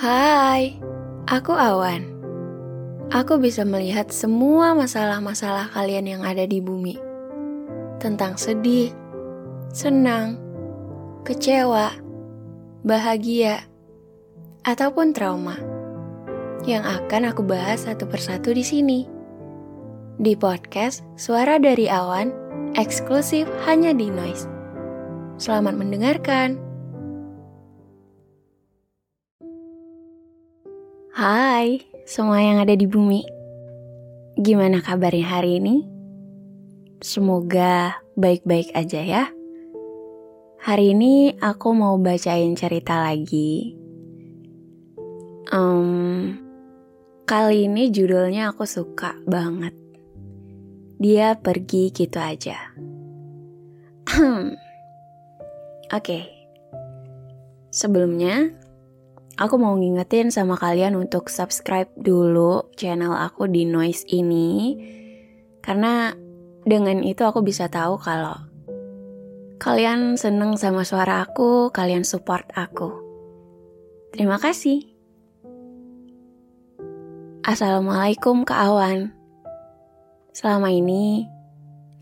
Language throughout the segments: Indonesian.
Hai, aku Awan. Aku bisa melihat semua masalah-masalah kalian yang ada di bumi. Tentang sedih, senang, kecewa, bahagia, ataupun trauma. Yang akan aku bahas satu persatu di sini. Di podcast Suara dari Awan, eksklusif hanya di Noise. Selamat mendengarkan. Hai, semua yang ada di bumi. Gimana kabarnya hari ini? Semoga baik-baik aja ya. Hari ini aku mau bacain cerita lagi. Um, kali ini judulnya aku suka banget. Dia pergi gitu aja. Oke. Okay. Sebelumnya, Aku mau ngingetin sama kalian untuk subscribe dulu channel aku di Noise ini. Karena dengan itu aku bisa tahu kalau kalian seneng sama suara aku, kalian support aku. Terima kasih. Assalamualaikum Kak Awan. Selama ini,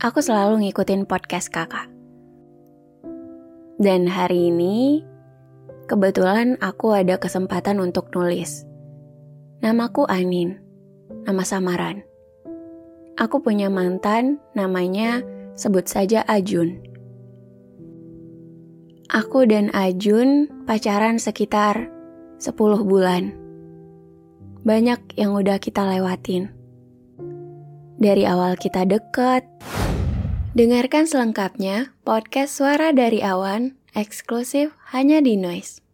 aku selalu ngikutin podcast kakak. Dan hari ini, Kebetulan aku ada kesempatan untuk nulis. Namaku Anin, nama samaran. Aku punya mantan, namanya sebut saja Ajun. Aku dan Ajun pacaran sekitar 10 bulan. Banyak yang udah kita lewatin. Dari awal kita deket, dengarkan selengkapnya podcast Suara dari Awan eksklusif hanya di Noise.